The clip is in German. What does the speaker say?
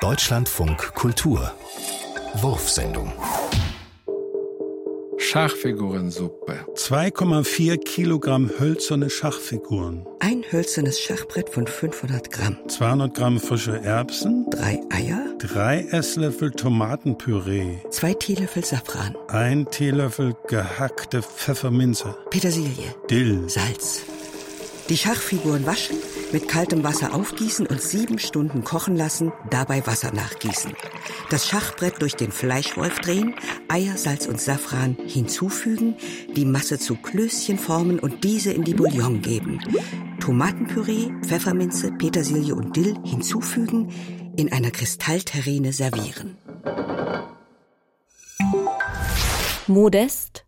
Deutschlandfunk Kultur Wurfsendung Schachfigurensuppe. 2,4 Kilogramm hölzerne Schachfiguren. Ein hölzernes Schachbrett von 500 Gramm. 200 Gramm frische Erbsen. Drei Eier. Drei Esslöffel Tomatenpüree. Zwei Teelöffel Safran. Ein Teelöffel gehackte Pfefferminze. Petersilie. Dill. Salz. Die Schachfiguren waschen, mit kaltem Wasser aufgießen und sieben Stunden kochen lassen, dabei Wasser nachgießen. Das Schachbrett durch den Fleischwolf drehen, Eier, Salz und Safran hinzufügen, die Masse zu Klößchen formen und diese in die Bouillon geben. Tomatenpüree, Pfefferminze, Petersilie und Dill hinzufügen, in einer Kristallterrine servieren. Modest